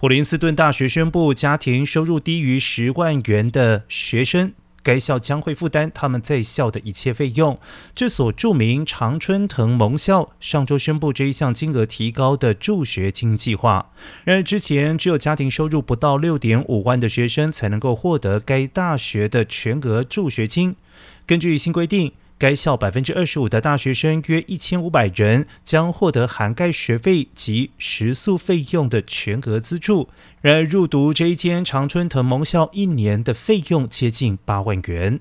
普林斯顿大学宣布，家庭收入低于十万元的学生，该校将会负担他们在校的一切费用。这所著名常春藤盟校上周宣布这一项金额提高的助学金计划。然而，之前只有家庭收入不到六点五万的学生才能够获得该大学的全额助学金。根据新规定。该校百分之二十五的大学生约一千五百人将获得涵盖学费及食宿费用的全额资助。然而，入读这一间长春藤盟校一年的费用接近八万元。